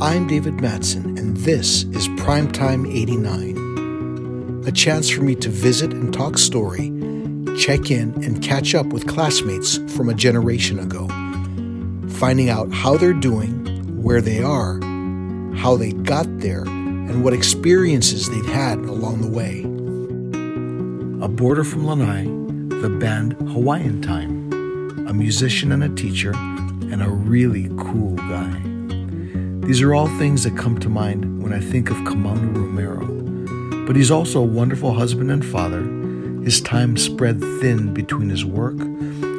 I'm David Matson, and this is Primetime 89. A chance for me to visit and talk story, check in, and catch up with classmates from a generation ago, finding out how they're doing, where they are, how they got there, and what experiences they'd had along the way. A boarder from Lanai, the band Hawaiian Time, a musician and a teacher, and a really cool guy. These are all things that come to mind when I think of Kamanu Romero. But he's also a wonderful husband and father. His time spread thin between his work,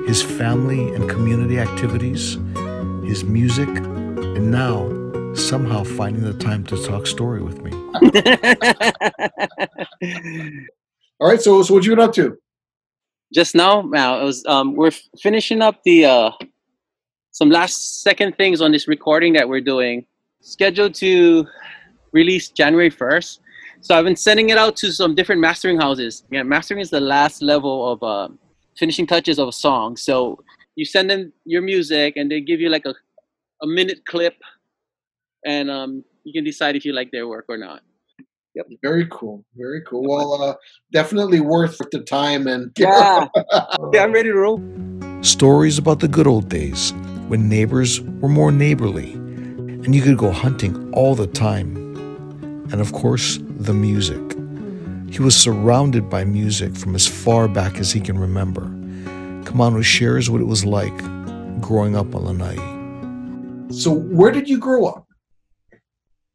his family and community activities, his music, and now somehow finding the time to talk story with me. All right, so so what you been up to? Just now, now it was um, we're f- finishing up the uh, some last second things on this recording that we're doing scheduled to release January 1st. So I've been sending it out to some different mastering houses. Yeah, mastering is the last level of uh, finishing touches of a song. So you send them your music and they give you like a, a minute clip and um, you can decide if you like their work or not. Yep. Very cool. Very cool. Well, uh, definitely worth the time and yeah, yeah, I'm ready to roll. Stories about the good old days when neighbors were more neighborly and you could go hunting all the time. And of course, the music. He was surrounded by music from as far back as he can remember. Kamanu shares what it was like growing up on Lanai. So, where did you grow up?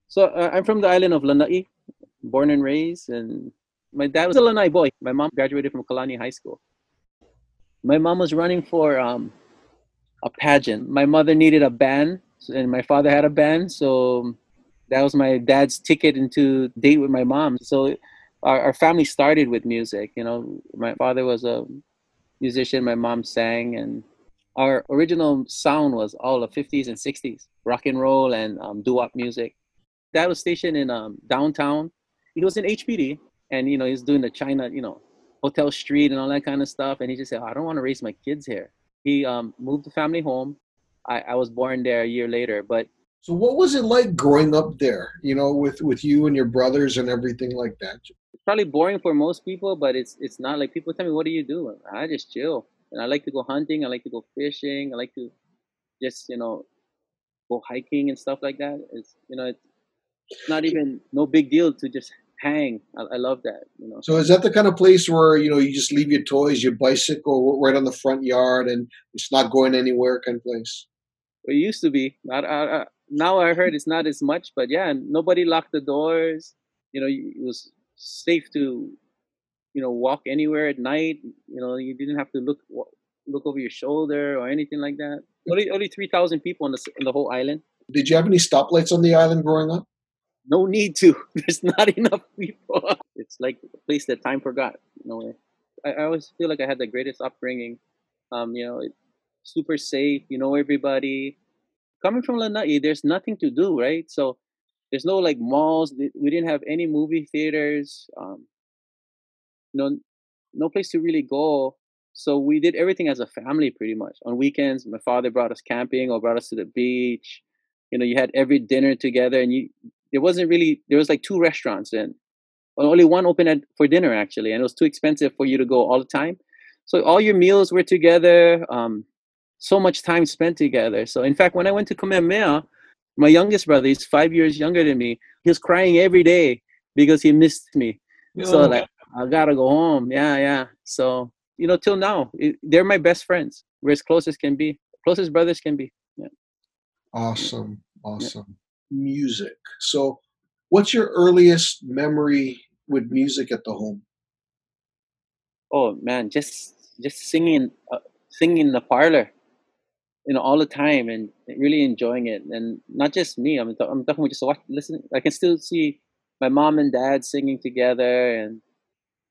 So, uh, I'm from the island of Lanai, born and raised, and my dad was a Lanai boy. My mom graduated from Kalani High School. My mom was running for um, a pageant. My mother needed a band and my father had a band, so that was my dad's ticket into date with my mom. So our, our family started with music. You know, my father was a musician, my mom sang, and our original sound was all the 50s and 60s, rock and roll and um, doo-wop music. Dad was stationed in um, downtown. He was in HPD, and you know he's doing the China, you know, Hotel Street and all that kind of stuff. And he just said, oh, "I don't want to raise my kids here." He um, moved the family home, I, I was born there a year later. But so, what was it like growing up there? You know, with with you and your brothers and everything like that. It's probably boring for most people, but it's it's not like people tell me, "What do you do?" I just chill, and I like to go hunting. I like to go fishing. I like to just you know go hiking and stuff like that. It's you know it's not even no big deal to just hang. I, I, love that. You know. So is that the kind of place where you know you just leave your toys, your bicycle right on the front yard, and it's not going anywhere kind of place? It used to be. I, I, now I heard it's not as much, but yeah, nobody locked the doors. You know, it was safe to, you know, walk anywhere at night. You know, you didn't have to look look over your shoulder or anything like that. Only only three thousand people on the on the whole island. Did you have any stoplights on the island growing up? No need to. There's not enough people. It's like a place that time forgot. You know, I, I always feel like I had the greatest upbringing. Um, you know, it, super safe. You know everybody. Coming from Lanai, there's nothing to do, right? So there's no like malls. We didn't have any movie theaters. Um, no, no place to really go. So we did everything as a family, pretty much. On weekends, my father brought us camping or brought us to the beach. You know, you had every dinner together, and you there wasn't really there was like two restaurants and only one open at, for dinner actually, and it was too expensive for you to go all the time. So all your meals were together. Um, so much time spent together. So in fact, when I went to Kamehameha, my youngest brother, he's five years younger than me. He was crying every day because he missed me. So like, I gotta go home. Yeah, yeah. So you know, till now, it, they're my best friends. We're as close as can be, closest brothers can be. Yeah. Awesome, awesome. Yeah. Music. So, what's your earliest memory with music at the home? Oh man, just just singing, uh, singing in the parlor you know all the time and really enjoying it. And not just me i'm, I'm talking just watch listen i can still see my mom and dad singing together and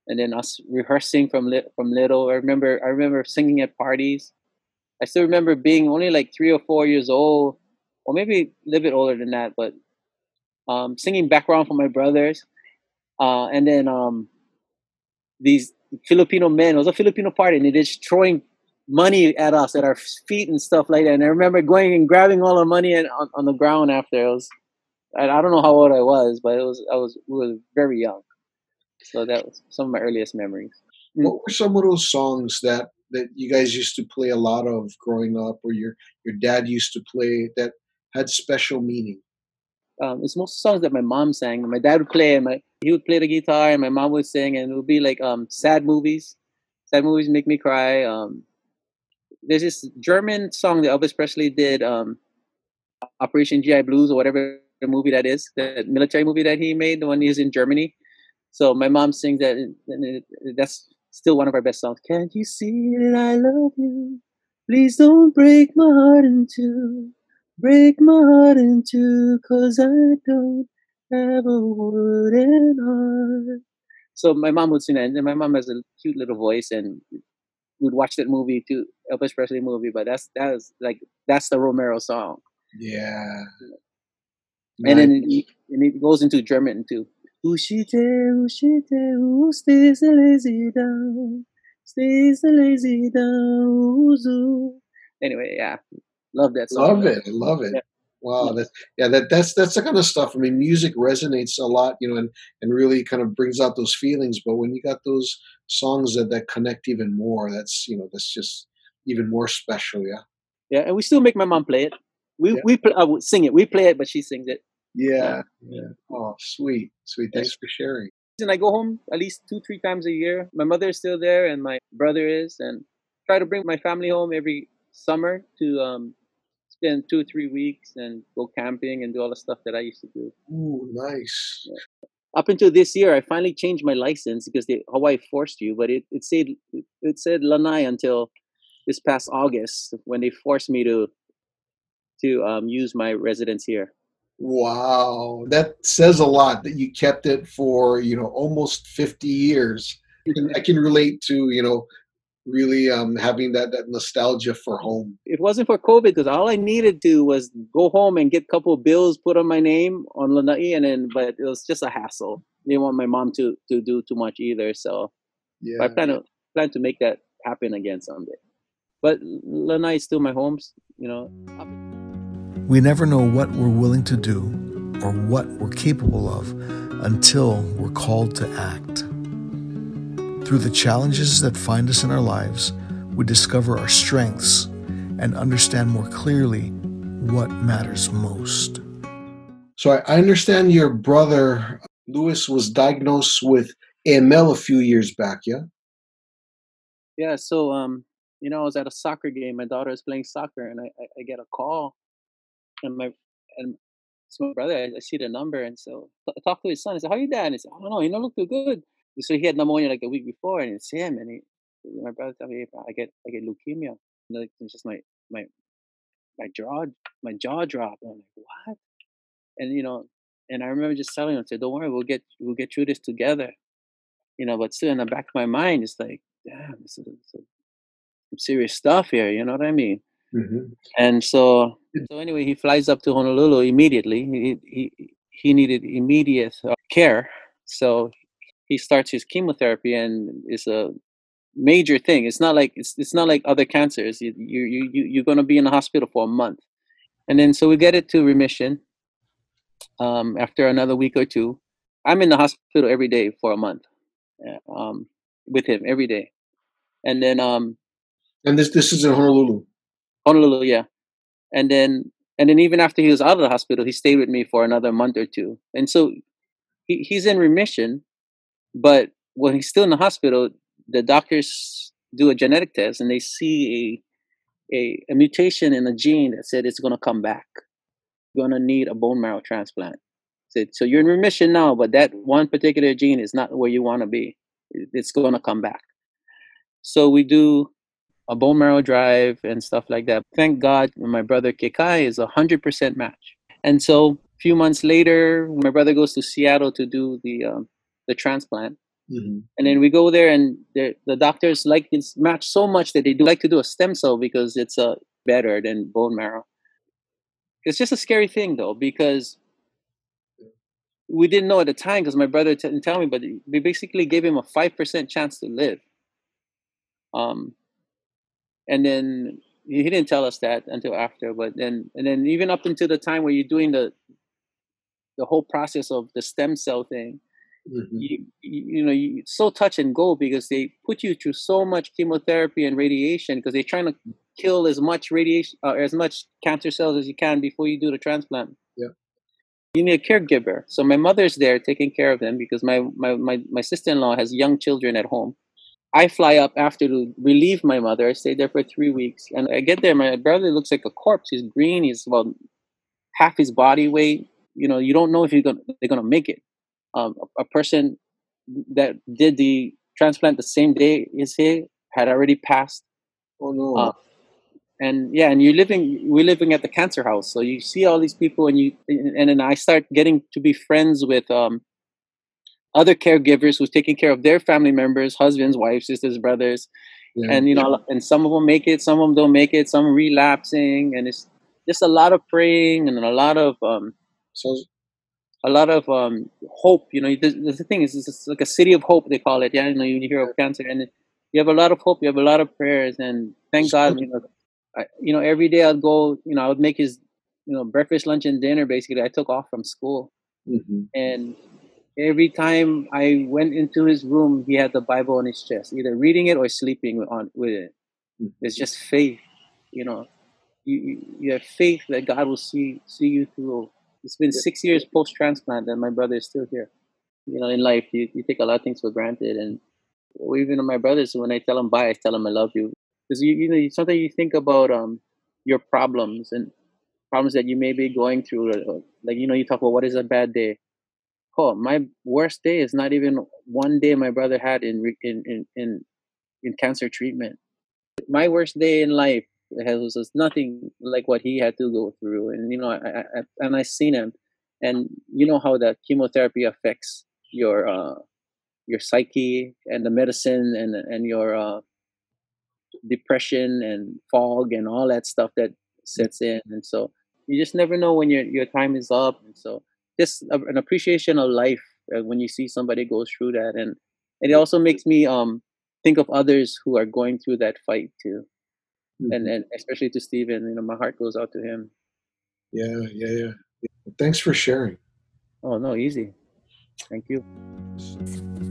and then us rehearsing from from little. I remember i remember singing at parties. I still remember being only like three or four years old or maybe a little bit older than that but um, singing background for my brothers. Uh, and then um, these filipino men it was a filipino party and they're just throwing money at us at our feet and stuff like that. And I remember going and grabbing all the money and, on, on the ground after. It was I, I don't know how old I was, but it was I was was very young. So that was some of my earliest memories. Mm. What were some of those songs that that you guys used to play a lot of growing up, or your your dad used to play that had special meaning? Um, it's most songs that my mom sang. My dad would play, and my he would play the guitar, and my mom would sing, and it would be like um, sad movies. Sad movies make me cry. Um, there's this German song that Elvis Presley did, um, Operation GI Blues or whatever the movie that is, the military movie that he made, the one he's in Germany. So my mom sings that, and that's still one of our best songs. Can't you see that I love you? Please don't break my heart in two. Break my heart in two, cause I don't have a wooden heart. So my mom would sing that, and my mom has a cute little voice, and would watch that movie too, Elvis Presley movie. But that's that's like that's the Romero song. Yeah. And nice. then it, and it goes into German too. Ushite, ushite, usted se lazy down, stay se lazy down, Anyway, yeah, love that song. Love it, love it. Yeah. Wow, that yeah, that that's that's the kind of stuff. I mean, music resonates a lot, you know, and and really kind of brings out those feelings. But when you got those songs that that connect even more, that's you know, that's just even more special. Yeah. Yeah, and we still make my mom play it. We yeah. we play, I would sing it. We play it, but she sings it. Yeah, yeah. Oh, sweet, sweet. Thanks for sharing. And I go home at least two, three times a year. My mother is still there, and my brother is, and try to bring my family home every summer to um, spend two or three weeks and go camping and do all the stuff that I used to do. Ooh, nice. Yeah. Up until this year, I finally changed my license because the Hawaii forced you, but it, it said it said Lanai until this past August when they forced me to to um, use my residence here. Wow, that says a lot that you kept it for you know almost fifty years. I can relate to you know really um, having that that nostalgia for home. It wasn't for COVID because all I needed to was go home and get a couple of bills put on my name on Lanai, and then but it was just a hassle. Didn't want my mom to to do too much either, so yeah. I plan to plan to make that happen again someday. But Lanai is still my home, you know. We never know what we're willing to do or what we're capable of until we're called to act. Through the challenges that find us in our lives, we discover our strengths and understand more clearly what matters most. So I understand your brother Lewis was diagnosed with AML a few years back, yeah? Yeah, so um, you know, I was at a soccer game. My daughter is playing soccer, and I, I, I get a call and my and it's my brother, I, I see the number, and so I talked to his son. I said, "How you dad?" And he said, "I don't know. You don't look too good." So he had pneumonia like a week before, and it's him. And he, my brother told me, "I get, I get leukemia." And like, it's just my, my, my jaw, my jaw dropped. And I'm like, "What?" And you know, and I remember just telling him, "I said, don't worry, we'll get, we'll get through this together." You know, but still in the back of my mind, it's like, "Damn, this is, this is some serious stuff here." You know what I mean? Mm-hmm. And so, so anyway, he flies up to Honolulu immediately. He he, he needed immediate uh, care, so he starts his chemotherapy, and it's a major thing. It's not like it's it's not like other cancers. You you you you're going to be in the hospital for a month, and then so we get it to remission. Um, after another week or two, I'm in the hospital every day for a month, uh, um, with him every day, and then um, and this this is in Honolulu. Honolulu, yeah. And then and then even after he was out of the hospital, he stayed with me for another month or two. And so he, he's in remission, but when he's still in the hospital, the doctors do a genetic test and they see a a, a mutation in a gene that said it's going to come back. You're going to need a bone marrow transplant. So, so you're in remission now, but that one particular gene is not where you want to be. It's going to come back. So we do a bone marrow drive and stuff like that. Thank God my brother Kekai is a 100% match. And so a few months later, my brother goes to Seattle to do the, um, the transplant. Mm-hmm. And then we go there, and the, the doctors like this match so much that they do like to do a stem cell because it's uh, better than bone marrow. It's just a scary thing, though, because we didn't know at the time because my brother didn't tell me, but we basically gave him a 5% chance to live. Um, and then he didn't tell us that until after but then and then even up until the time where you're doing the the whole process of the stem cell thing. Mhm. You, you, know, you, it's so touch and go because they put you through so much chemotherapy and radiation because they're trying to kill as much radiation, uh, as much cancer cells as you can before you do the transplant. Yeah. You need a caregiver. So my mother's there taking care of them because my, my, my, my sister-in-law has young children at home. I fly up after to relieve my mother. I stay there for three weeks, and I get there. My brother looks like a corpse. He's green. He's about half his body weight. You know, you don't know if you're gonna, they're gonna make it. Um, a, a person that did the transplant the same day as he had already passed. Oh no. Uh, and yeah, and you're living, we're living at the cancer house, so you see all these people, and you, and then I start getting to be friends with um, other caregivers who's taking care of their family members, husbands, wives, sisters, brothers, yeah. and you know, and some of them make it, some of them don't make it, some relapsing, and it's just a lot of praying and a lot of um, so a lot of um, hope. You know, the, the thing is, it's like a city of hope they call it. Yeah, you know, you hear of cancer, and you have a lot of hope, you have a lot of prayers, and thank God, you know, I, you know, every day I'd go, you know, I would make his, you know, breakfast, lunch, and dinner. Basically, I took off from school, mhm. and every time I went into his room, he had the Bible on his chest, either reading it or sleeping on with it. Mhm. It's just faith, you know. You, you you have faith that God will see see you through. It's been six years post transplant, and my brother is still here. You know, in life, you, you take a lot of things for granted, and even my brothers, when I tell them bye, I tell them I love you because you you know sometimes you think about um your problems and problems that you may be going through. Like you know, you talk about what is a bad day. Oh, my worst day is not even one day my brother had in in in in, in cancer treatment. My worst day in life has was nothing like what he had to go through, and you know, I, I, and I seen him, and you know how that chemotherapy affects your uh your psyche and the medicine and and your uh depression and fog and all that stuff that sets in. And so you just never know when your your time is up. And so just an appreciation of life uh, when you see somebody goes through that. And, and it also makes me um think of others who are going through that fight too and Mhm. and especially to Stephen you know my heart goes out to him yeah, yeah, yeah. Thanks for sharing. oh no easy thank you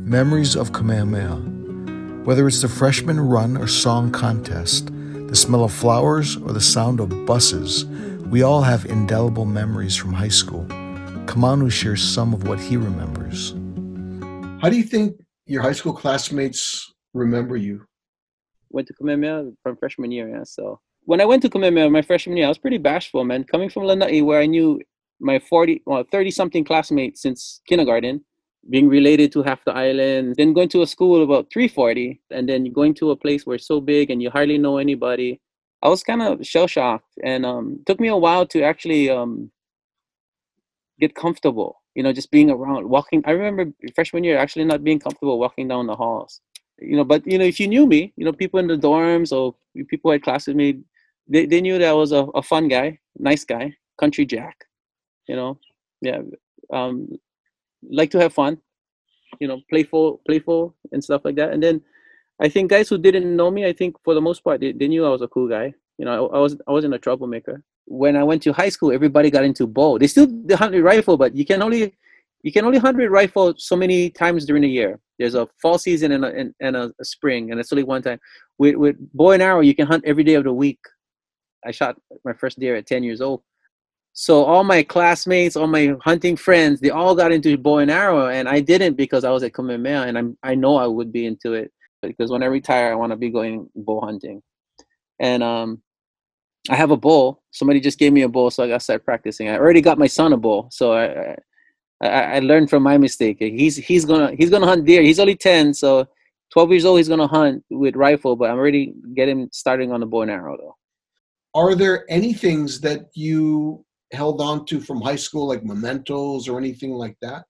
Memories of Kamehameha. Whether it's the freshman run or song contest, the smell of flowers, or the sound of buses, we all have indelible memories from high school. Kamanu shares some of what he remembers. How do you think your high school classmates remember you? Went to Kamehameha from freshman year. Yeah. So when I went to Kamehameha my freshman year, I was pretty bashful, man. Coming from Lanai, where I knew my 40, well, 30 something classmates since kindergarten, being related to half the island, then going to a school about 340, and then going to a place where it's so big and you hardly know anybody. I was kind of shell shocked, and um, took me a while to actually um, get comfortable. You know, just being around, walking. I remember freshman year actually not being comfortable walking down the halls you know, but you know, if you knew me, you know, people in the dorms or people had class with me, they, they knew that I was a, a fun guy, nice guy, country jack, you know, yeah, um, like to have fun, you know, playful, playful and stuff like that. And then I think guys who didn't know me, I think for the most part, they, they knew I was a cool guy. You know, I, I was I wasn't a troublemaker. When I went to high school, everybody got into bow. They still the hunted rifle, but you can only you can only hunt with rifle so many times during the year. There's a fall season and a, and, and a, a spring, and it's only one time. With with bow and arrow, you can hunt every day of the week. I shot my first deer at 10 years old. So all my classmates, all my hunting friends, they all got into bow and arrow, and I didn't because I was at Kamehameha, and I'm I know I would be into it because when I retire, I want to be going bow hunting, and um, I have a bow. Somebody just gave me a bow, so I got to start practicing. I already got my son a bow, so I, I I, I learned from my mistake. He's he's gonna he's gonna hunt deer. He's only ten, so twelve years old. He's gonna hunt with rifle, but I'm already getting starting on the bow and arrow though. Are there any things that you held on to from high school, like mementos or anything like that?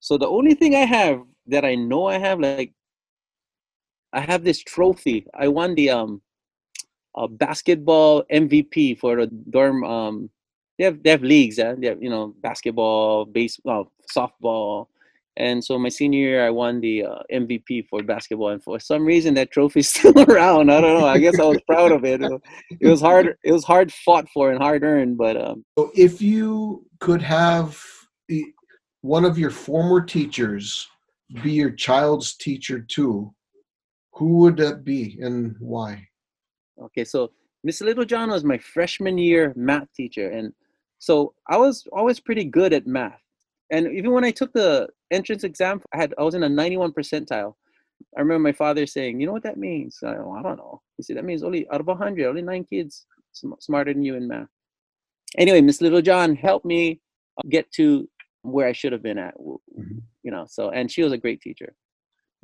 So the only thing I have that I know I have, like, I have this trophy. I won the um, uh, basketball MVP for the dorm. Um, they have they have leagues. Yeah, they have you know basketball, baseball, softball, and so my senior year I won the uh, MVP for basketball. And for some reason that trophy's still around. I don't know. I guess I was proud of it. It was hard. It was hard fought for and hard earned, but um, So if you could have one of your former teachers be your child's teacher too, who would that be and why? Okay, so Miss Littlejohn was my freshman year math teacher, and so I was always pretty good at math. And even when I took the entrance exam, I had I was in a 91 percentile. I remember my father saying, "You know what that means?" I, oh, I don't know. He said, "That means only out of 100, only nine kids sm- smarter than you in math." Anyway, Miss Littlejohn helped me get to where I should have been at. Mm-hmm. You know, so and she was a great teacher.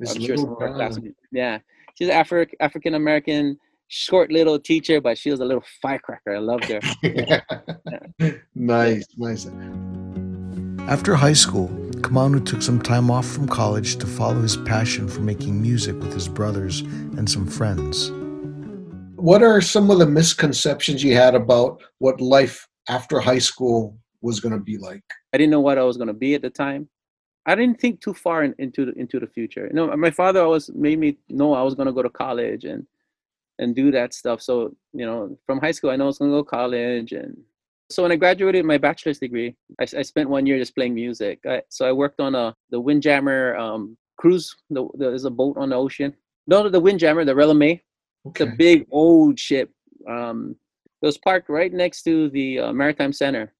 Miss I'm sure some of our classmates. Yeah, she's Afri- African American, short little teacher, but she was a little firecracker. I loved her. yeah. Yeah. Nice, nice. After high school, Kamanu took some time off from college to follow his passion for making music with his brothers and some friends. What are some of the misconceptions you had about what life after high school was going to be like? I didn't know what I was going to be at the time. I didn't think too far in, into the, into the future. You know, my father always made me know I was going to go to college and and do that stuff. So you know, from high school, I know I was going to go to college and so when I graduated my bachelor's degree, I, I spent one year just playing music. I, so I worked on a the Windjammer um, cruise. The, there's a boat on the ocean. No, the Windjammer, the Rella Mae. Okay. It's a big old ship. Um, it was parked right next to the uh, Maritime Center.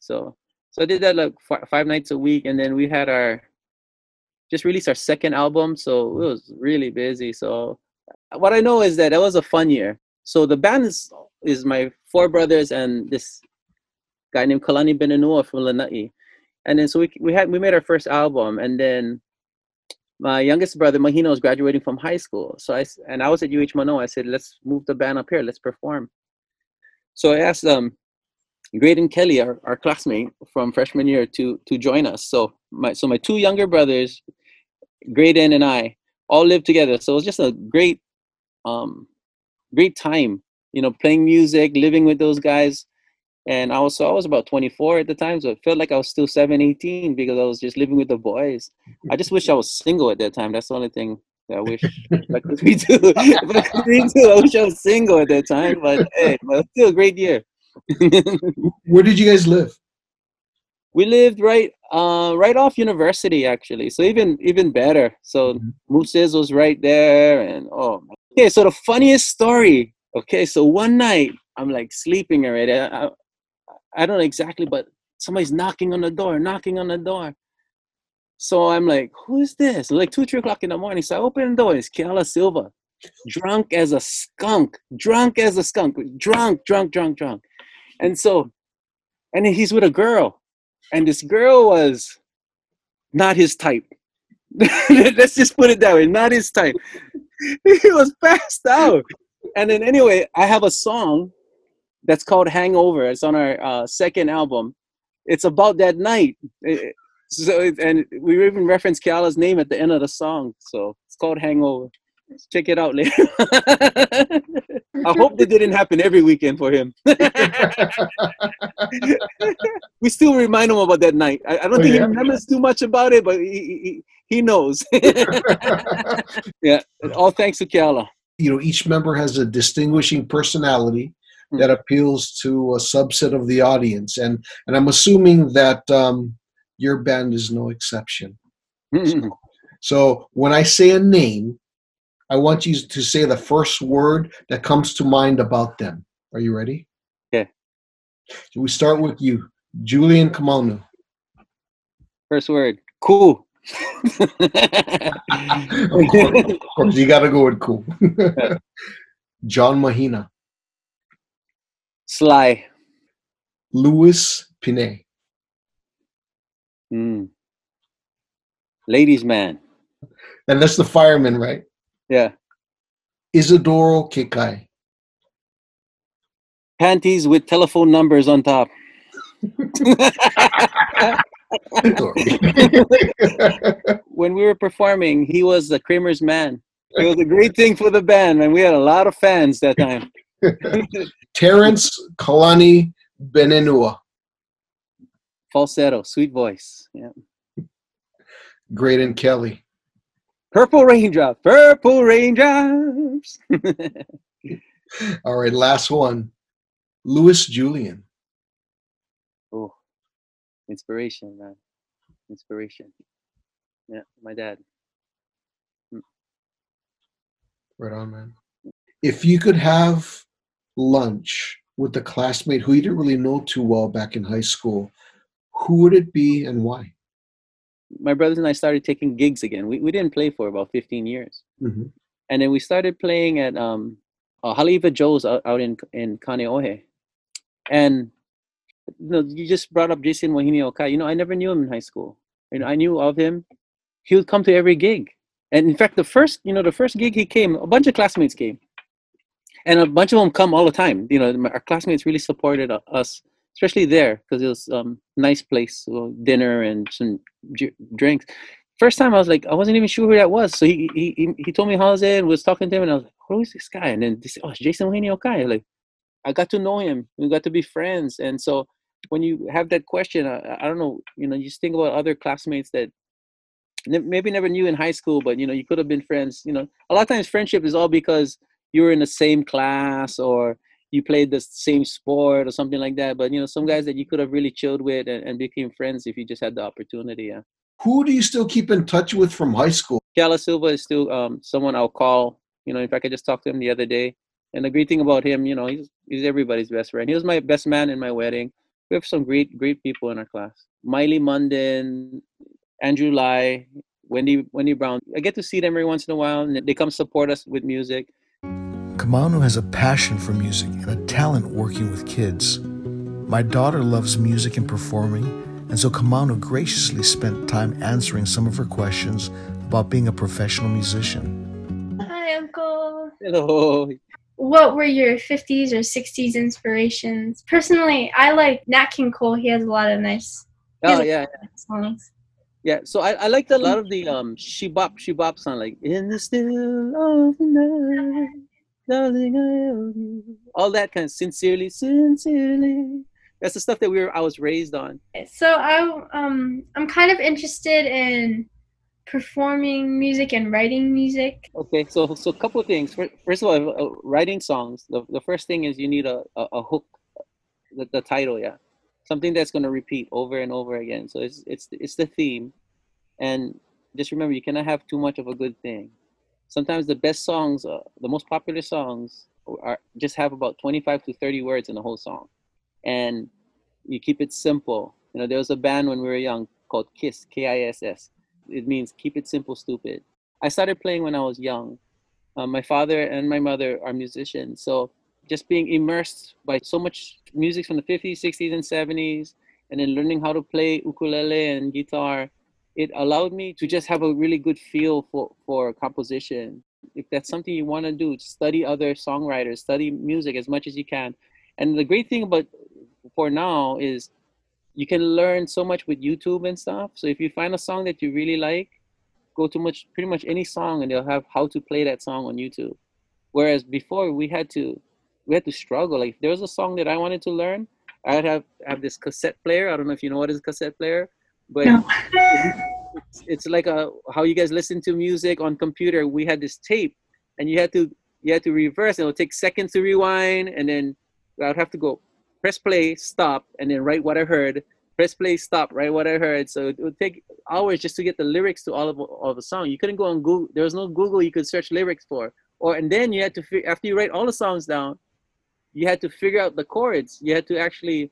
So so I did that like f- five nights a week, and then we had our just released our second album. So it was really busy. So what I know is that it was a fun year. So the band is is my four brothers and this guy named Kalani Benanua from Lanai. And then so we we had we made our first album and then my youngest brother Mahina was graduating from high school. So I and I was at UH Manoa. I said, let's move the band up here. Let's perform. So I asked um Graydon Kelly, our, our classmate from freshman year, to to join us. So my so my two younger brothers, Graydon and I, all lived together. So it was just a great um great time, you know, playing music, living with those guys and I was so I was about 24 at the time, so it felt like I was still 7, 18 because I was just living with the boys. I just wish I was single at that time. That's the only thing that I wish I could be too. I could be too, I wish I was single at that time. But hey, but still a great year. Where did you guys live? We lived right uh, right off university actually. So even even better. So mm-hmm. Moose's was right there and oh okay, so the funniest story. Okay, so one night I'm like sleeping already. I, I don't know exactly, but somebody's knocking on the door, knocking on the door. So I'm like, who's this? Like two, three o'clock in the morning. So I open the door. It's Keala Silva, drunk as a skunk, drunk as a skunk, drunk, drunk, drunk, drunk. And so, and he's with a girl, and this girl was not his type. Let's just put it that way, not his type. he was passed out. And then anyway, I have a song that's called Hangover. It's on our uh, second album. It's about that night. It, so and we even reference Keala's name at the end of the song. So it's called Hangover. Check it out later. I hope that didn't happen every weekend for him. we still remind him about that night. I, I don't oh, think yeah? he remembers too much about it, but he, he, he knows. yeah, all thanks to Keala. You know, each member has a distinguishing personality Hmm. that appeals to a subset of the audience, and and I'm assuming that um, your band is no exception. So, so when I say a name, I want you to say the first word that comes to mind about them. Are you ready? Yeah. So we start with you, Julian Kamanu. First word, cool. Of, course, of course, you got to go with cool. John Mahina. Sly. Louis Pinet. Mm. Ladies' man. And that's the fireman, right? Yeah. Isidoro Kekai. Panties with telephone numbers on top. when we were performing, he was the Kramer's man. It was a great thing for the band, and we had a lot of fans that time. Terence Kalani Benenua. Falsetto, sweet voice. Yeah. Graydon Kelly. Purple Raindrop, Purple Raindrops. All right, last one. Louis Julian. Inspiration, man. inspiration. Yeah, my dad. Mm. Right on, man. If you could have lunch with a classmate who you didn't really know too well back in high school, who would it be and why? My brothers and I started taking gigs again. We, we didn't play for about 15 years. Mm-hmm. And then we started playing at um, uh, Haleiwa Joe's out, out in, in Kaneohe. And know, you just brought up Jason Wahine Okai. You know, I never knew him in high school. You know, I knew of him. He would come to every gig. And in fact, the first, you know, the first gig he came, a bunch of classmates came and a bunch of them come all the time. You know, our classmates really supported us, especially there because it was um nice place, so dinner and some drinks. First time I was like, I wasn't even sure who that was. So he he he told me how's it, and was talking to him, and I was like, who is this guy? And then they said, oh, it's Jason Wahine Okai. Like, I got to know him. We got to be friends, and so when you have that question, I, I don't know, you know, you just think about other classmates that maybe never knew in high school, but you know, you could have been friends. You know, a lot of times friendship is all because you were in the same class or you played the same sport or something like that. But you know, some guys that you could have really chilled with and, and became friends if you just had the opportunity. Yeah. Who do you still keep in touch with from high school? Keala Silva is still um, someone I'll call. You know, in fact, I just talked to him the other day. And the great thing about him, you know, he's, he's everybody's best friend. He was my best man in my wedding. We have some great, great people in our class. Miley Munden, Andrew Lai, Wendy, Wendy Brown. I get to see them every once in a while, and they come support us with music. Kamanu has a passion for music and a talent working with kids. My daughter loves music and performing, and so Kamanu graciously spent time answering some of her questions about being a professional musician. Hi, Uncle. Hello. What were your 50s or 60s inspirations? Personally, I like Nat King Cole. He has a lot of nice Oh yeah, songs. yeah. So I, I liked a lot of the um she bop she bop song like in the still of the night, darling I love you. All that kind of sincerely, sincerely. That's the stuff that we were I was raised on. So I um I'm kind of interested in performing music and writing music. Okay, so so a couple of things. First of all, uh, writing songs. The, the first thing is you need a a, a hook, the, the title, yeah, something that's going to repeat over and over again. So it's it's it's the theme, and just remember you cannot have too much of a good thing. Sometimes the best songs, uh, the most popular songs, are just have about twenty five to thirty words in the whole song, and you keep it simple. You know, there was a band when we were young called Kiss, K I S S. It means keep it simple, stupid. I started playing when I was young. Uh, my father and my mother are musicians, so just being immersed by so much music from the 50s, 60s, and 70s, and then learning how to play ukulele and guitar, it allowed me to just have a really good feel for, for composition. If that's something you want to do, study other songwriters, study music as much as you can. And the great thing about for now is you can learn so much with YouTube and stuff. So if you find a song that you really like, go to much pretty much any song and they'll have how to play that song on YouTube. Whereas before we had to we had to struggle. Like if there was a song that I wanted to learn, I'd have have this cassette player. I don't know if you know what is a cassette player, but No. it's, it's like a how you guys listen to music on computer. We had this tape, and you had to you had to reverse. It would take seconds to rewind, and then I'd have to go press play, stop, and then write what I heard. Press play, stop, write what I heard. So it would take hours just to get the lyrics to all of all of the song. You couldn't go on Google. There was no Google you could search lyrics for. Or and then you had to after you write all the songs down, you had to figure out the chords. You had to actually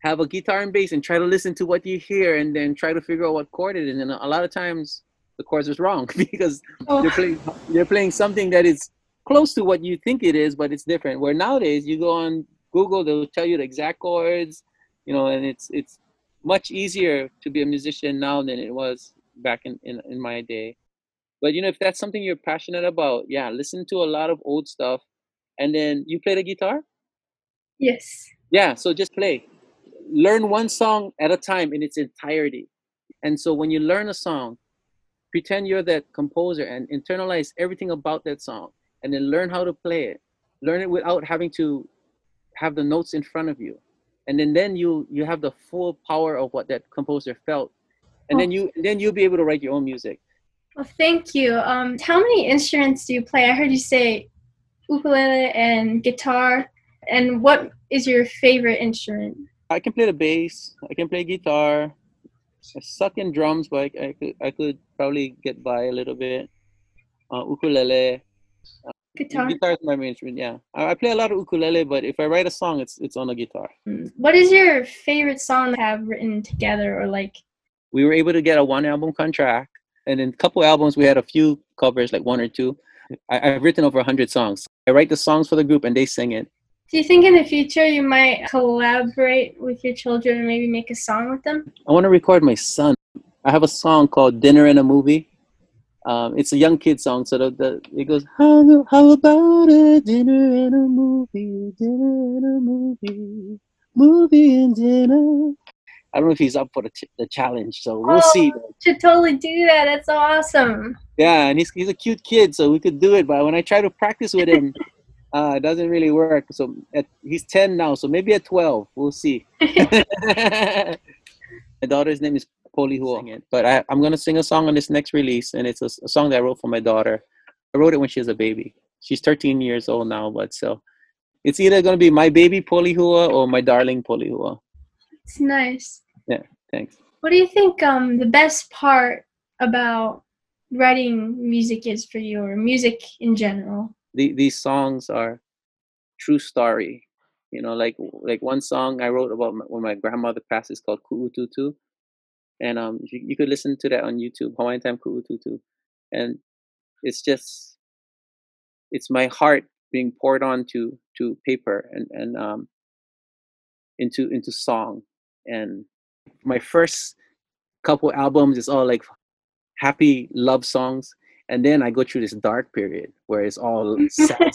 have a guitar and bass and try to listen to what you hear and then try to figure out what chord it is. And a lot of times the chords is wrong because Oh. you're playing you're playing something that is close to what you think it is, but it's different. Where nowadays you go on Google, they'll tell you the exact chords, you know, and it's it's much easier to be a musician now than it was back in, in, in my day. But you know, if that's something you're passionate about, yeah, listen to a lot of old stuff. And then you play the guitar? Yes. Yeah, so just play. Learn one song at a time in its entirety. And so when you learn a song, pretend you're that composer and internalize everything about that song and then learn how to play it. Learn it without having to have the notes in front of you. And then, then you you have the full power of what that composer felt. And then you then you'll be able to write your own music. Well, thank you. Um, how many instruments do you play? I heard you say ukulele and guitar. And what is your favorite instrument? I can play the bass, I can play guitar, I suck in drums, but I, I could I could probably get by a little bit. Uh, ukulele, Guitar. guitar is my main instrument. Yeah, I, I play a lot of ukulele, but if I write a song, it's it's on a guitar. Mm. What is your favorite song to have written together or like? We were able to get a one album contract, and in a couple albums we had a few covers, like one or two. I, I've written over hundred songs. I write the songs for the group, and they sing it. Do you think in the future you might collaborate with your children and maybe make a song with them? I want to record my son. I have a song called "Dinner in a Movie." Um, it's a young kid song, so the, the it goes, "How how about a dinner and a movie, dinner and a movie, movie and dinner." I don't know if he's up for the, ch- the challenge, so we'll Oh. see. Should totally do that. That's so awesome. Yeah, and he's he's a cute kid, so we could do it. But when I try to practice with him, uh, it doesn't really work. So at, he's ten now, so maybe at twelve, we'll see. My daughter's name is Poli Hua. But I, I'm gonna sing a song on this next release, and it's a song that I wrote for my daughter. I wrote it when she was a baby. She's 13 years old now, but so it's either gonna be my baby Poli Hua or my darling Poli Hua. It's nice. Yeah, thanks. What do you think um, the best part about writing music is for you, or music in general? the, these songs are true story. You know, like like one song I wrote about my, when my grandmother passed is called Ku'ututu, and um, you, you could listen to that on YouTube, Hawaiian Time Ku'ututu, and it's just it's my heart being poured onto to paper and and um into into song, and my first couple albums is all like happy love songs. And then I go through this dark period where it's all sad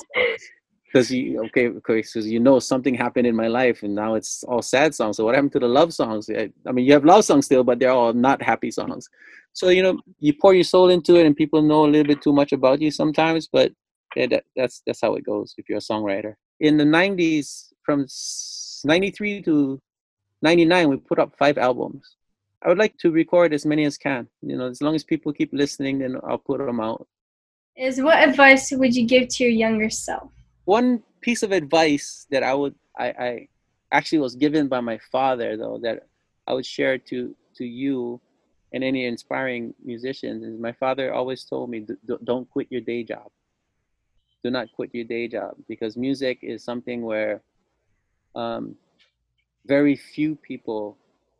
because you okay because you know something happened in my life and now it's all sad songs. So what happened to the love songs? I, I mean, you have love songs still, but they're all not happy songs. So you know, you pour your soul into it, and people know a little bit too much about you sometimes. But yeah, that, that's that's how it goes if you're a songwriter. In the '90s, from '93 to '99, we put up five albums. I would like to record as many as can. You know, as long as people keep listening, then I'll put them out. Is what advice would you give to your younger self? One piece of advice that I would, I, I actually was given by my father, though, that I would share to to you and any inspiring musicians is my father always told me, "D- d- don't quit your day job. Do not quit your day job because music is something where um, very few people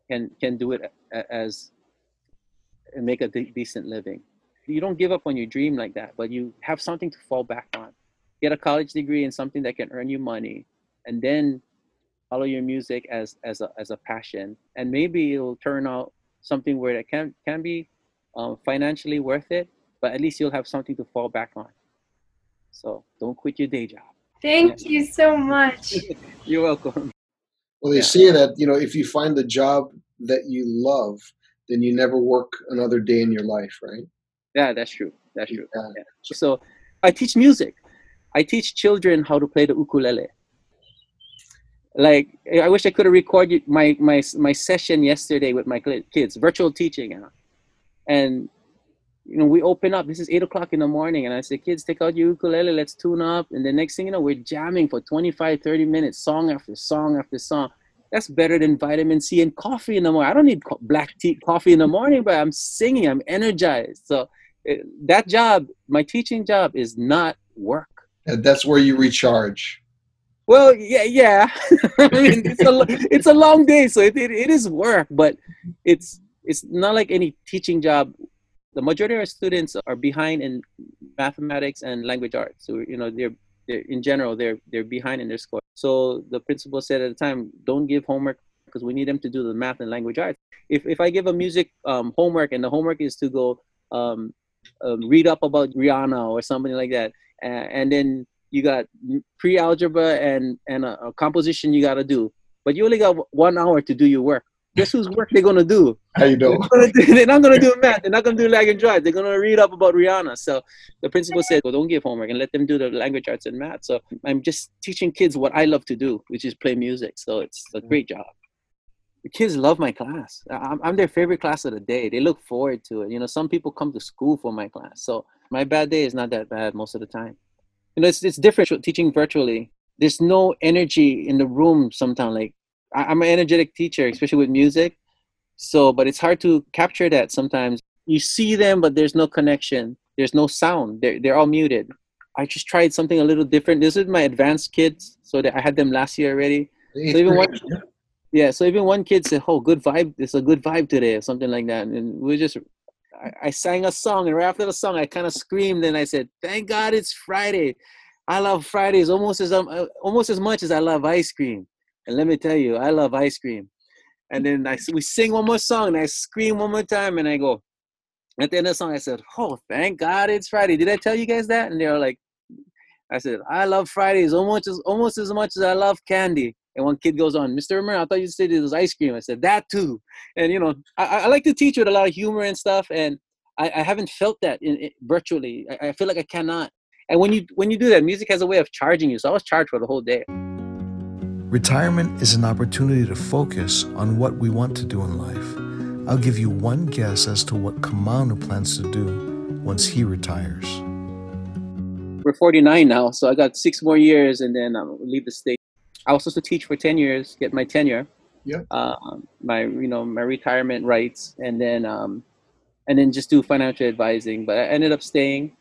can can do it as and make a de- decent living. You don't give up on your dream like that, but you have something to fall back on. Get a college degree in something that can earn you money, and then follow your music as as a as a passion, and maybe it'll turn out something where it can can be um, financially worth it, but at least you'll have something to fall back on. So don't quit your day job. Thank you so much. You're welcome. Well, they Yeah. say that you know if you find the job that you love, then you never work another day in your life, right? Yeah, that's true. That's true. Yeah. Yeah. So I teach music. I teach children how to play the ukulele. Like I wish I could have recorded my my my session yesterday with my kids, virtual teaching, and you know we open up. This is eight o'clock in the morning, and I say, kids, take out your ukulele, let's tune up. And the next thing you know, we're jamming for 25, 30 minutes, song after song after song. That's better than vitamin C and coffee in the morning. I don't need co- black tea, coffee in the morning, but I'm singing, I'm energized. So it, that job, my teaching job, is not work. That's where you recharge. Well, yeah, yeah. I mean, it's a it's a long day, so it, it, it is work, but it's it's not like any teaching job. The majority of our students are behind in mathematics and language arts. So you know, they're they're in general they're they're behind in their score. So the principal said at the time, don't give homework because we need them to do the math and language arts. If if I give a music um, homework and the homework is to go um, um, read up about Rihanna or something like that, uh, and then you got pre-algebra and and a, a composition you got to do. But you only got one hour to do your work. Guess whose work they're gonna do? How you they're, do- they're not gonna do math. They're not gonna do language arts they're gonna read up about rihanna. So the principal said well don't give homework and let them do the language arts and math. So i'm just teaching kids what i love to do which is play music. So it's a great job the kids love my class I'm, I'm their favorite class of the day they look forward to it you know some people come to school for my class so my bad day is not that bad most of the time you know it's, it's different teaching virtually there's no energy in the room sometimes like I, i'm an energetic teacher especially with music So, but it's hard to capture that sometimes. You see them, but there's no connection. There's no sound. They're they're all muted. I just tried something a little different. This is my advanced kids, so that I had them last year already. So even one, yeah, so even one kid said, "Oh, good vibe. It's a good vibe today," or something like that. And we just, I, I sang a song, and right after the song, I kind of screamed and I said, "Thank God it's Friday. I love Fridays almost as um, uh, almost as much as I love ice cream." And let me tell you, I love ice cream. And then I we sing one more song, and I scream one more time, and I go. At the end of the song, I said, "Oh, thank God it's Friday." Did I tell you guys that? And they were like, I said, I love Fridays almost as almost as much as I love candy. And one kid goes on, Mr. Romero, I thought you said it was ice cream. I said, that too. And, you know, I, I like to teach with a lot of humor and stuff. And I, I haven't felt that in, in virtually. I, I feel like I cannot. And when you when you do that, music has a way of charging you. So I was charged for the whole day. Retirement is an opportunity to focus on what we want to do in life. I'll give you one guess as to what Kamanu plans to do once he retires. We're 49 now, so I got six more years and then I'll leave the state. I was supposed to teach for 10 years, get my tenure. Yeah. Uh, my you know my retirement rights, and then um, and then just do financial advising. But I ended up staying,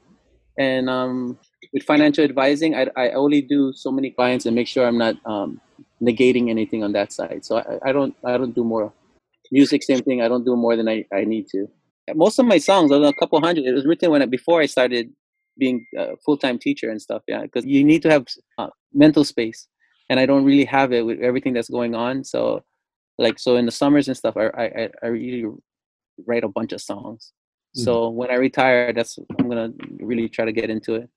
and um, with financial advising, I, I only do so many clients and make sure I'm not um, negating anything on that side. So I, I don't I don't do more music. Same thing. I don't do more than I, I need to. Most of my songs, are a couple hundred, it was written when I, before I started being a full time teacher and stuff. Yeah, because you need to have uh, mental space, and I don't really have it with everything that's going on. So, like, so in the summers and stuff, I I, I really write a bunch of songs. Mm-hmm. So when I retire, that's I'm gonna really try to get into it.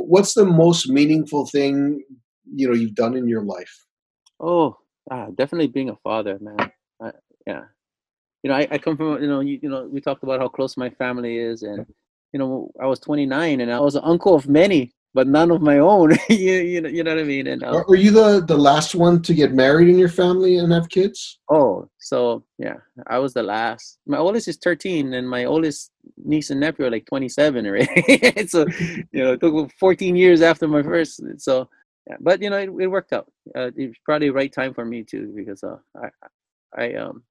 What's the most meaningful thing you know you've done in your life? Oh, ah, definitely being a father, man. I, yeah, you know, I, I come from you know you, you know we talked about how close my family is, and you know, I was 29 and I was an uncle of many, but none of my own. you, you, know, you know what I mean? And uh, were you the the last one to get married in your family and have kids? Oh, so yeah, I was the last. My oldest is 13, and my oldest niece and nephew are like 27 already. so you know, it took 14 years after my first. So yeah, but you know, it, it worked out. Uh, it was probably the right time for me too because uh, I I um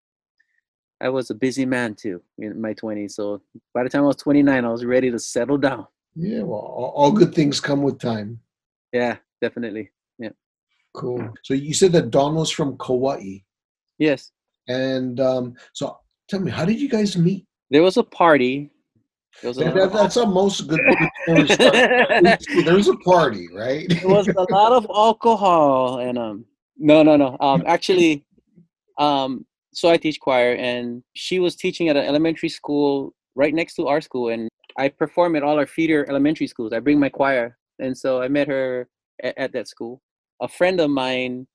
I was a busy man too in my 20s. So by the time I was 29, I was ready to settle down. Yeah, well, all good things come with time. Yeah, definitely. Yeah. Cool. So you said that Don was from Kauai. Yes. And um, so tell me, how did you guys meet? There was a party. Was a that, that's a most good There was a party, right? There was a lot of alcohol and um no no no um actually um so I teach choir, and she was teaching at an elementary school right next to our school, and I perform at all our feeder elementary schools. I bring my choir, and so I met her at, at that school. A friend of mine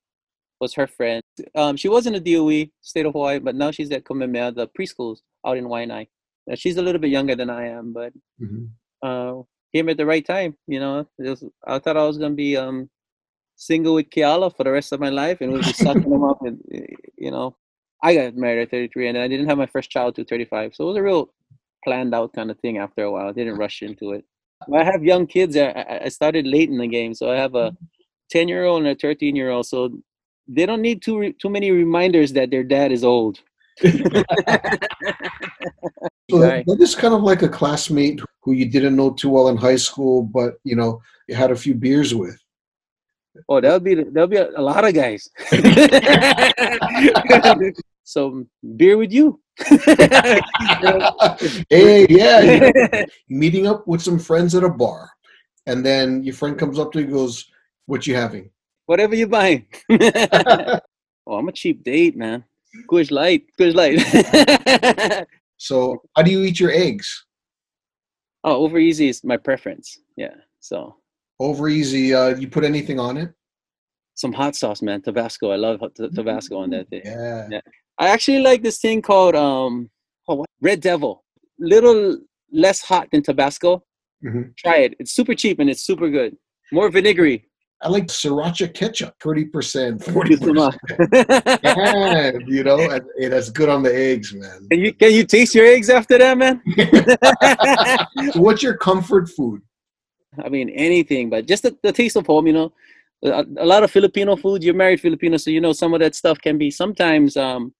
was her friend. Um, she was in the DOE, state of Hawaii, but now she's at Kamehameha, the preschools out in Waianae. She's a little bit younger than I am, but mm-hmm. uh, came at the right time. You know, was, I thought I was gonna be um, single with Keala for the rest of my life, and we'll be sucking them up, and you know, I got married at 33 and I didn't have my first child till 35. So it was a real planned out kind of thing after a while. I didn't rush into it. I have young kids. I, I started late in the game. So I have a mm-hmm. 10 year old and a 13 year old. So they don't need too, too many reminders that their dad is old. so that is kind of like a classmate who you didn't know too well in high school, but you know, you had a few beers with. Oh, there'll be there'll be a, a lot of guys. so beer with you. hey, yeah, meeting up with some friends at a bar, and then your friend comes up to you and goes, "What you having?" Whatever you buying. oh, I'm a cheap date, man. Coors Light, Coors Light. so, how do you eat your eggs? Oh, over easy is my preference. Yeah. So over easy. Uh, you put anything on it? Some hot sauce, man. Tabasco. I love Tabasco on that thing. Yeah. yeah. I actually like this thing called um, oh, what? Red Devil. Little less hot than Tabasco. Mm-hmm. Try it. It's super cheap and it's super good. More vinegary. I like sriracha ketchup, thirty percent, forty percent. You know, and that's good on the eggs, man. Can you can you taste your eggs after that, man? so, what's your comfort food? I mean, anything, but just the, the taste of home, you know. A, a, lot of Filipino food. You're married Filipino, so you know some of that stuff can be sometimes um,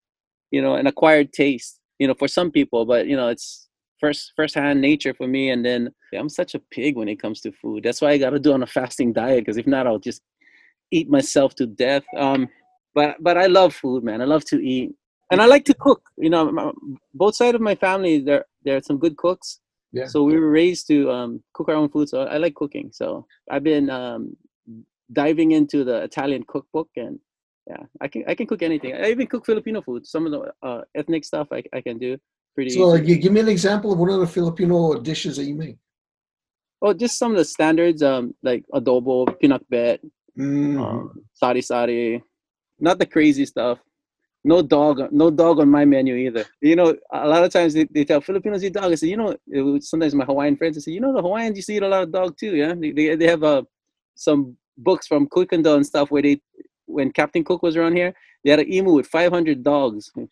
you know, an acquired taste, you know, for some people, but you know, it's first first-hand nature for me. And then yeah, I'm such a pig when it comes to food. That's why I got to do on a fasting diet because if not, I'll just eat myself to death. Um, but but I love food, man. I love to eat, and I like to cook. You know, my, both sides of my family there there are some good cooks. Yeah. So we were raised to um, cook our own food. So I like cooking. So I've been um, diving into the Italian cookbook, and yeah, I can I can cook anything. I even cook Filipino food. Some of the uh, ethnic stuff I, I can do pretty. So, like, give me an example of one of the Filipino dishes that you make. Oh, just some of the standards, um, like adobo, pinakbet, Mhm. um, sari sari, not the crazy stuff. No dog, no dog on my menu either. You know, a lot of times they, they tell Filipinos eat dog. I say, you know, was- sometimes my Hawaiian friends I say, you know, the Hawaiians used to eat a lot of dog too. Yeah, they they, they have uh, some books from Kuykendall and stuff where they, when Captain Cook was around here, they had an imu with 500 dogs. The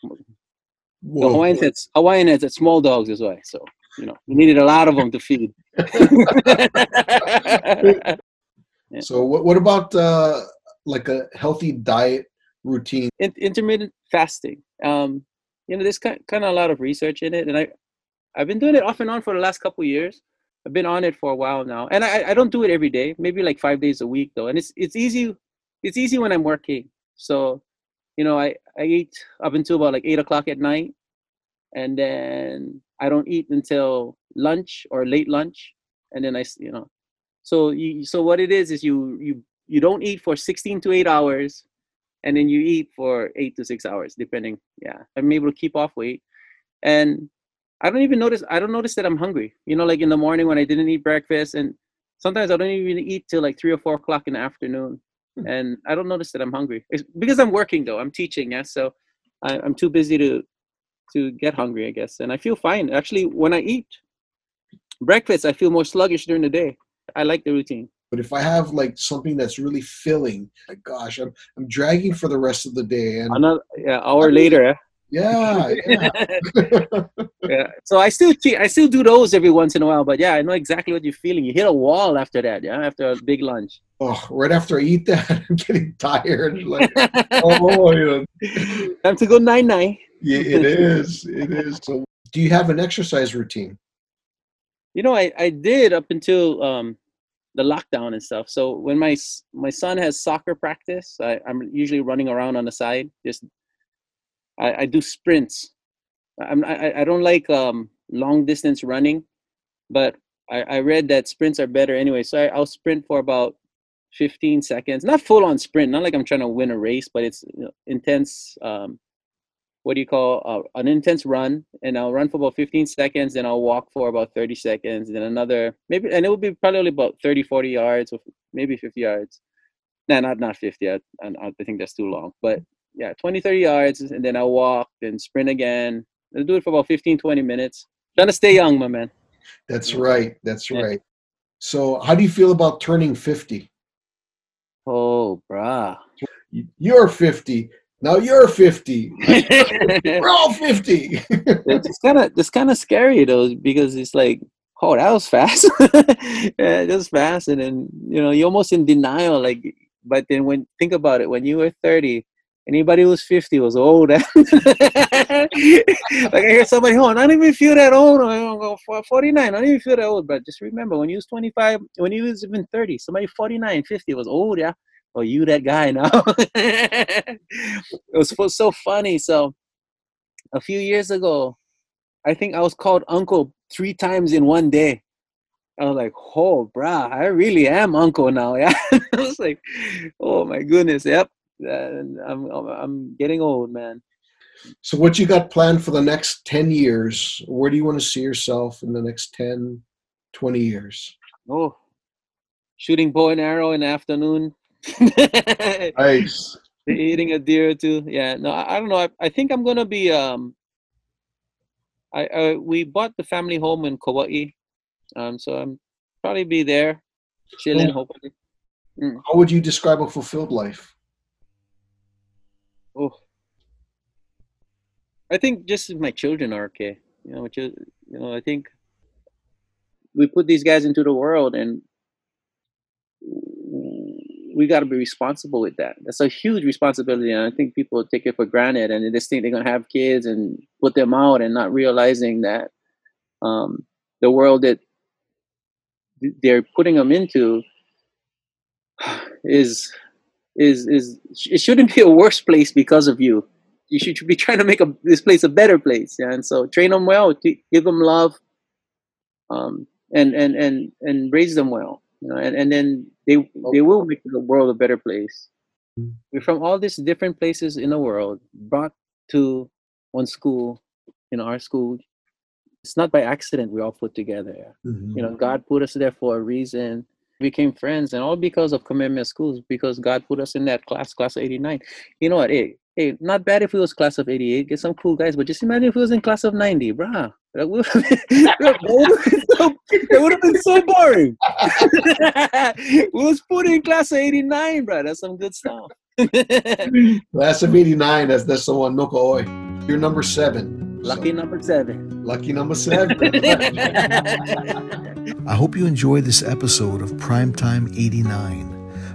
Whoa. Hawaiians had Hawaiian had small dogs as well, so you know, you needed a lot of them to feed. Yeah. So, what, what about uh, like a healthy diet routine? in, intermittent fasting. Um, you know, there's kind, kind of a lot of research in it, and I, I've been doing it off and on for the last couple years. I've been on it for a while now, and I, I don't do it every day. Maybe like five days a week though, and it's it's easy. It's easy when I'm working. So, you know, I I eat up until about like eight o'clock at night, and then I don't eat until lunch or late lunch, and then I you know, so you so what it is is you you you don't eat for 16 to 8 hours and then you eat for eight to six hours, depending. Yeah, I'm able to keep off weight, and I don't even notice. I don't notice that I'm hungry. You know, like in the morning when I didn't eat breakfast, and sometimes I don't even eat till like three or four o'clock in the afternoon, Hmm. and I don't notice that I'm hungry. It's because I'm working though. I'm teaching, yeah, so I, I'm too busy to to get hungry, I guess, and I feel fine. Actually, when I eat breakfast, I feel more sluggish during the day. I like the routine. But if I have like something that's really filling, my gosh, I'm I'm dragging for the rest of the day, and Another yeah, hour later. Yeah, yeah. yeah. So I still cheat. I still do those every once in a while. But yeah, I know exactly what you're feeling. You hit a wall after that. Yeah, after a big lunch. oh, right after I eat that, I'm getting tired. Like, oh, know, Time to go nine nine. yeah, it is, it is. So, do you have an exercise routine? You know, I I did up until um the lockdown and stuff. So when my my son has soccer practice, I, I'm usually running around on the side. Just I, I do sprints. I'm I, I- don't like um long distance running, but I, I read that sprints are better anyway. So I, I'll sprint for about 15 seconds. Not full on sprint. Not like I'm trying to win a race, but it's you know, intense. Um, what do you call uh, an intense run? And I'll run for about 15 seconds. Then I'll walk for about 30 seconds. Then another maybe, and it will be probably about 30, 40 yards, or maybe 50 yards. No, not not 50. I, I, I think that's too long. But yeah, 20, 30 yards, and then I'll walk, and sprint again. I'll do it for about 15, 20 minutes. Trying to stay young, my man. That's right. That's Yeah. right. So, how do you feel about turning 50? Oh, brah. You- You're 50. Now you're 50. We're all 50. it's kind of it's kind of scary though because it's like oh that was fast yeah that was fast and then you know you're almost in denial like but then when think about it when you were 30 anybody who was 50 was old eh? like i hear somebody oh i don't even feel that old oh, i'm going for 49 i don't even feel that old but just remember when you was 25 when you was even 30 somebody 49 50 was old yeah oh you that guy now it was so- so funny so a few years ago, I think I was called uncle three times in one day. I was like, oh, brah, I really am uncle now. Yeah. I was like, oh my goodness. Yep. I'm, I'm, I'm getting old, man. so, what you got planned for the next 10 years? Where do you want to see yourself in the next 10, 20 years? Oh, shooting bow and arrow in the afternoon. Nice. eating a deer or two. Yeah, no, I, I don't know. I, I think I'm gonna be. Um, I, I we bought the family home in Kauai, um, so I'm probably be there, chilling. Oh. Hopefully, How would you describe a fulfilled life? Oh, I think just my children are okay. You know, which is, you know, I think we put these guys into the world, and we got to be responsible with that. That's a huge responsibility, and I think people take it for granted, and they just think they're gonna have kids and put them out, and not realizing that um, the world that they're putting them into is is is it shouldn't be a worse place because of you. You should be trying to make a, this place a better place, yeah? and so train them well, give them love, um, and and and and raise them well, you know, and, and then they they will make the world a better place. We're from all these different places in the world, brought to one school, in our school. It's not by accident we all put together. Mhm. You know, God put us there for a reason. We became friends, and all because of Kamehameha Schools, because God put us in that class, class of '89. You know what? Hey, hey, not bad if it was class of '88. Get some cool guys, but just imagine if it was in class of '90, bruh. That would have been, so, been so boring. we was put in class of '89, bruh. That's some good stuff. Class of '89. That's that's the one. Oi. You're number seven. Lucky So, number seven. lucky number seven. I hope you enjoyed this episode of Primetime 89.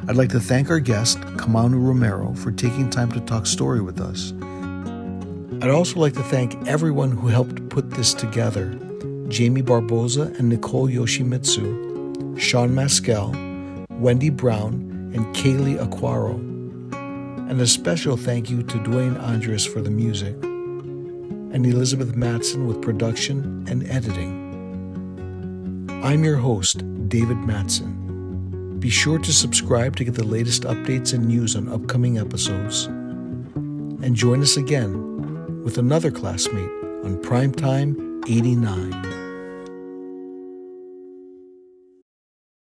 I'd like to thank our guest, Kamanu Romero, for taking time to talk story with us. I'd also like to thank everyone who helped put this together Jamie Barboza and Nicole Yoshimitsu, Sean Maskell, Wendy Brown, and Kaylee Aquaro. And a special thank you to Dwayne Andres for the music, and Elizabeth Matson with production and editing. I'm your host, David Matson. Be sure to subscribe to get the latest updates and news on upcoming episodes. And join us again with another classmate on Primetime 89.